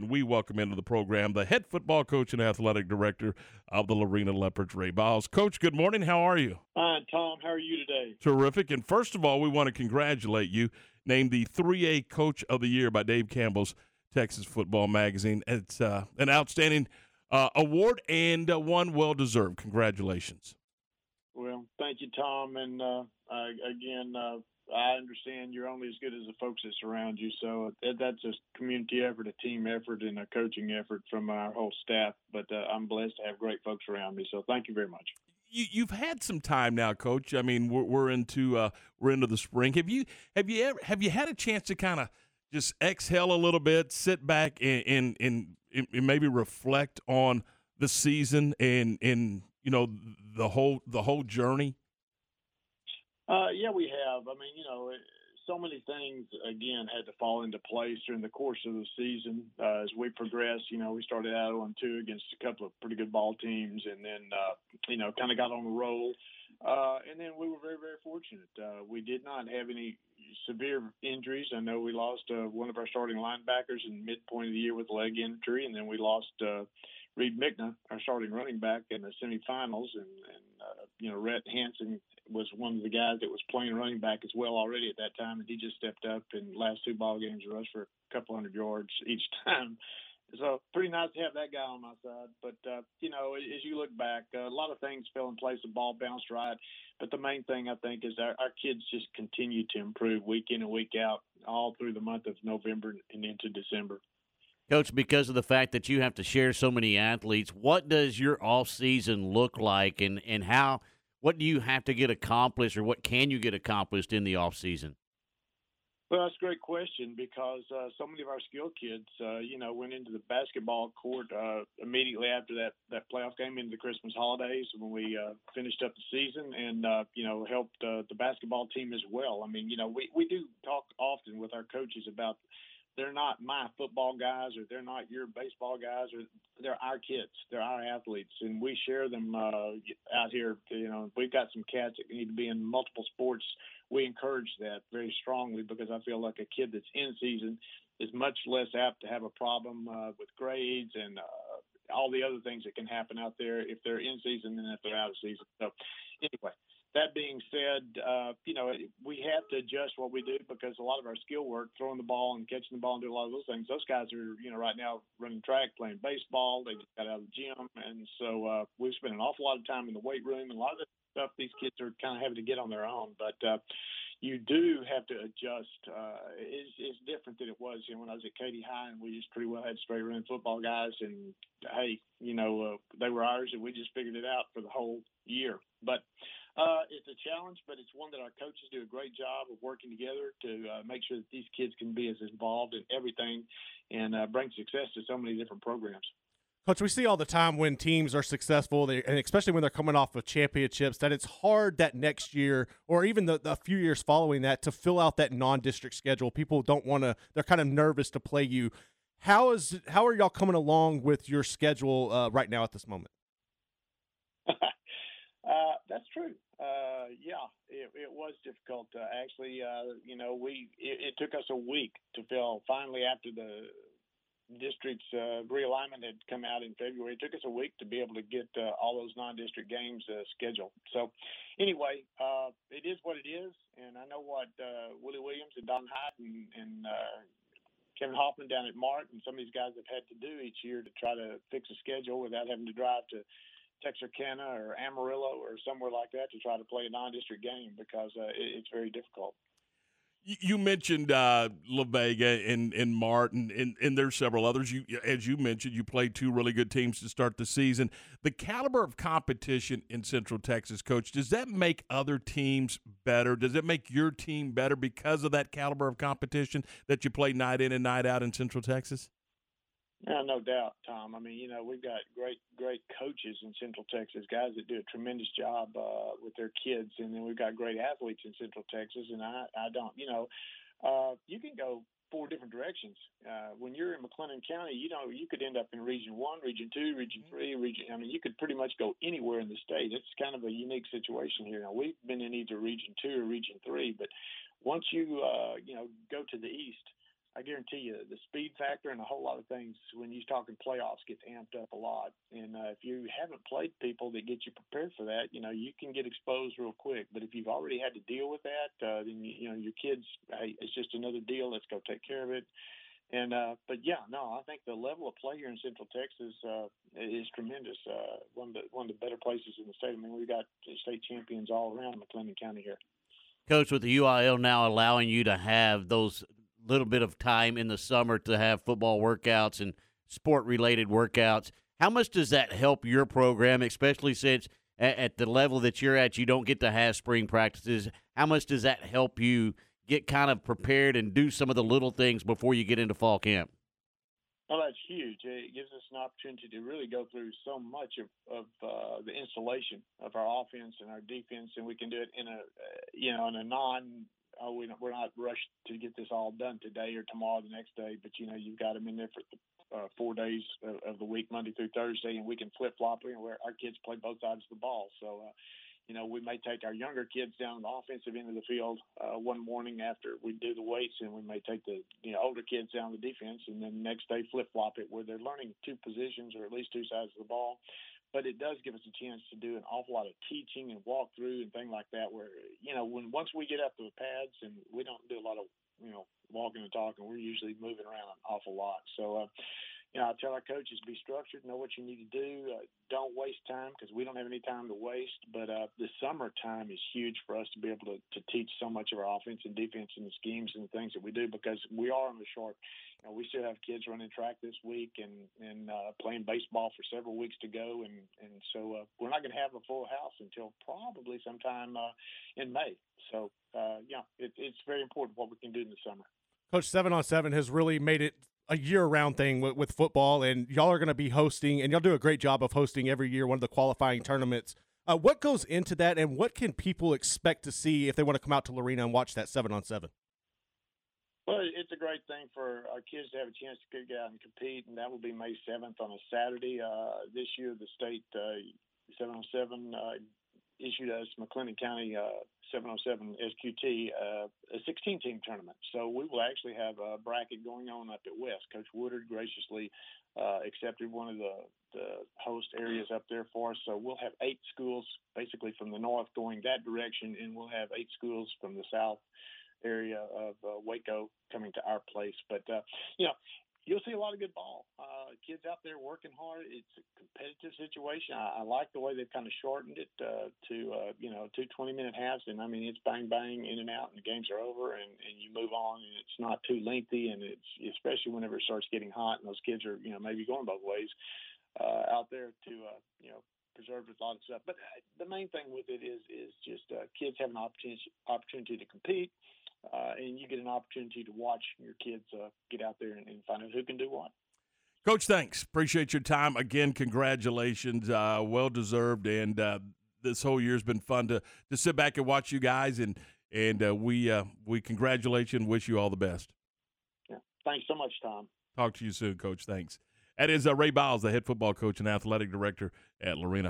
We welcome into the program the head football coach and athletic director of the Lorena Leopards, Ray Biles. Coach, good morning. How are you? Fine, Tom. How are you today? Terrific. And first of all, we want to congratulate you, named the 3A Coach of the Year by Dave Campbell's Texas Football Magazine. It's uh, an outstanding uh, award and uh, one well deserved. Congratulations. Well, thank you, Tom. And uh, again, uh, I understand you're only as good as the folks that surround you. So that's a community effort, a team effort, and a coaching effort from our whole staff. But uh, I'm blessed to have great folks around me. So thank you very much. You, have had some time now, Coach. I mean, we're, we're into uh, we're into the spring. Have you have you ever have you had a chance to kind of just exhale a little bit, sit back, and and, and, and maybe reflect on the season and and you know the whole the whole journey? Uh, yeah, we have. I mean, you know, so many things again had to fall into place during the course of the season. Uh, as we progressed, you know, we started out on two against a couple of pretty good ball teams, and then uh, you know, kind of got on the roll. Uh, and then we were very, very fortunate. Uh, we did not have any severe injuries. I know we lost uh, one of our starting linebackers in midpoint of the year with leg injury, and then we lost uh, Reed Mickna, our starting running back, in the semifinals. And, and uh, you know, Rhett Hanson was one of the guys that was playing running back as well already at that time, and he just stepped up in the last two ball games, rushed for a couple hundred yards each time. So pretty nice to have that guy on my side. But uh, you know, as you look back, uh, a lot of things fell in place. The ball bounced right, but the main thing I think is our, our kids just continue to improve week in and week out, all through the month of November and into December. Coach, because of the fact that you have to share so many athletes, what does your off season look like, and and how? What do you have to get accomplished, or what can you get accomplished in the off season? Well, that's a great question because uh, so many of our skill kids, uh, you know, went into the basketball court uh, immediately after that that playoff game into the Christmas holidays when we uh, finished up the season, and uh, you know, helped uh, the basketball team as well. I mean, you know, we we do talk often with our coaches about they're not my football guys or they're not your baseball guys or they're our kids they're our athletes and we share them uh, out here you know we've got some cats that need to be in multiple sports. We encourage that very strongly because i feel like a kid that's in season is much less apt to have a problem uh, with grades and uh, all the other things that can happen out there if they're in season than if they're out of season. So anyway that being said, uh, you know, we have to adjust what we do because a lot of our skill work, throwing the ball and catching the ball and doing a lot of those things, those guys are, you know, right now running track, playing baseball. They just got out of the gym. And so uh, we've spent an awful lot of time in the weight room. And a lot of the stuff these kids are kind of having to get on their own. But uh, you do have to adjust. Uh, it's, it's different than it was, you know, when I was at Katy High and we just pretty well had straight run football guys. And hey, you know, uh, they were ours and we just figured it out for the whole year. But uh, it's a challenge, but it's one that our coaches do a great job of working together to uh, make sure that these kids can be as involved in everything and uh, bring success to so many different programs. Coach, we see all the time when teams are successful, they, and especially when they're coming off of championships, that it's hard that next year or even the, the few years following that to fill out that non-district schedule. People don't want to; they're kind of nervous to play you. How is how are y'all coming along with your schedule uh, right now at this moment? Uh, that's true. Uh, yeah, it, it, was difficult. Uh, actually, uh, you know, we it, it, took us a week to fill. Finally, after the district's uh, realignment had come out in February, it took us a week to be able to get uh, all those non-district games scheduled. So, anyway, it is what it is, and I know what Willie Williams and Don Hyde and, and Kevin Hoffman down at Mart and some of these guys have had to do each year to try to fix a schedule without having to drive to Texarkana or Amarillo or somewhere like that to try to play a non-district game because uh, it, it's very difficult. You mentioned uh, La Vega and, and Martin, and, and there's several others. You, as you mentioned, you played two really good teams to start the season. The caliber of competition in Central Texas, Coach, does that make other teams better? Does it make your team better because of that caliber of competition that you play night in and night out in Central Texas? Yeah, no doubt, Tom. I mean, you know, we've got great, great coaches in Central Texas, guys that do a tremendous job uh, with their kids, and then we've got great athletes in Central Texas. And I, I don't, you know, uh, you can go four different directions. Uh, when you're in McLennan County, you know, you could end up in Region One, Region Two, Region mm-hmm. Three, Region. I mean, you could pretty much go anywhere in the state. It's kind of a unique situation here. Now, we've been in either Region Two or Region Three, but once you, uh, you know, go to the east I guarantee you, the speed factor and a whole lot of things when you're talking playoffs gets amped up a lot. And uh, if you haven't played people that get you prepared for that, you know, you can get exposed real quick. But if you've already had to deal with that, uh, then you, know your kids, hey, it's just another deal. Let's go take care of it. And uh, but yeah, no, I think the level of play here in Central Texas uh, is tremendous. Uh, one of the one of the better places in the state. I mean, we've got state champions all around McLennan County here. Coach, with the UIL now allowing you to have those little bit of time in the summer to have football workouts and sport related workouts. How much does that help your program, especially since at, at, the level that you're at, you don't get to have spring practices? How much does that help you get kind of prepared and do some of the little things before you get into fall camp? Well, that's huge. It gives us an opportunity to really go through so much of, of uh, the installation of our offense and our defense, and we can do it in a, uh, you know, in a non oh, we we're not rushed to get this all done today or tomorrow, the next day. But you know, you've got them in there for uh, four days of, of the week, Monday through Thursday, and we can flip flop. Where our kids play both sides of the ball, so. Uh, you know, we may take our younger kids down the offensive end of the field uh, one morning after we do the weights, and we may take the you know older kids down the defense, and then the next day flip flop it where they're learning two positions or at least two sides of the ball but it does give us a chance to do an awful lot of teaching and walkthrough and things like that. Where you know, when once we get up to the pads and we don't do a lot of you know walking and talking, we're usually moving around an awful lot. So uh, you know, I tell our coaches be structured, know what you need to do. Uh, don't waste time because we don't have any time to waste. But uh, the summertime is huge for us to be able to, to teach so much of our offense and defense and the schemes and the things that we do because we are on the short. You know, we still have kids running track this week and and uh, playing baseball for several weeks to go, and and so uh, we're not going to have a full house until probably sometime uh, in May. So uh, yeah, it, it's very important what we can do in the summer. Coach, seven on seven has really made it a year-round thing with, with football, and y'all are going to be hosting, and y'all do a great job of hosting every year one of the qualifying tournaments. Uh, what goes into that, and what can people expect to see if they want to come out to Lorena and watch that seven on seven? Well, it's a great thing for our kids to have a chance to get out and compete, and that will be May 7th on a Saturday. Uh, this year, the state uh, 707 uh, issued us McLennan County uh, 707 SQT uh, a 16 team tournament. So we will actually have a bracket going on up at West. Coach Woodard graciously uh, accepted one of the, the host areas up there for us. So we'll have eight schools basically from the north going that direction, and we'll have eight schools from the south area of uh, Waco coming to our place. But uh, you know, you'll see a lot of good ball. Uh, kids out there working hard. It's a competitive situation. I, I like the way they've kind of shortened it uh, to uh, you know two 20 minute halves, and I mean it's bang bang in and out, and the games are over, and, and you move on, and it's not too lengthy, and it's especially whenever it starts getting hot, and those kids are you know maybe going both ways uh, out there to uh, you know preserve a lot of stuff. But uh, the main thing with it is is just uh, kids have an opportunity opportunity to compete uh, and you get an opportunity to watch your kids uh, get out there and, and, find out who can do what. Coach, thanks. Appreciate your time. Again, congratulations. Uh, well deserved. And uh, this whole year's been fun to, to sit back and watch you guys. And and uh, we uh, we congratulate you and wish you all the best. Yeah. Thanks so much, Tom. Talk to you soon, Coach. Thanks. That is Ray Biles, the head football coach and athletic director at Lorena.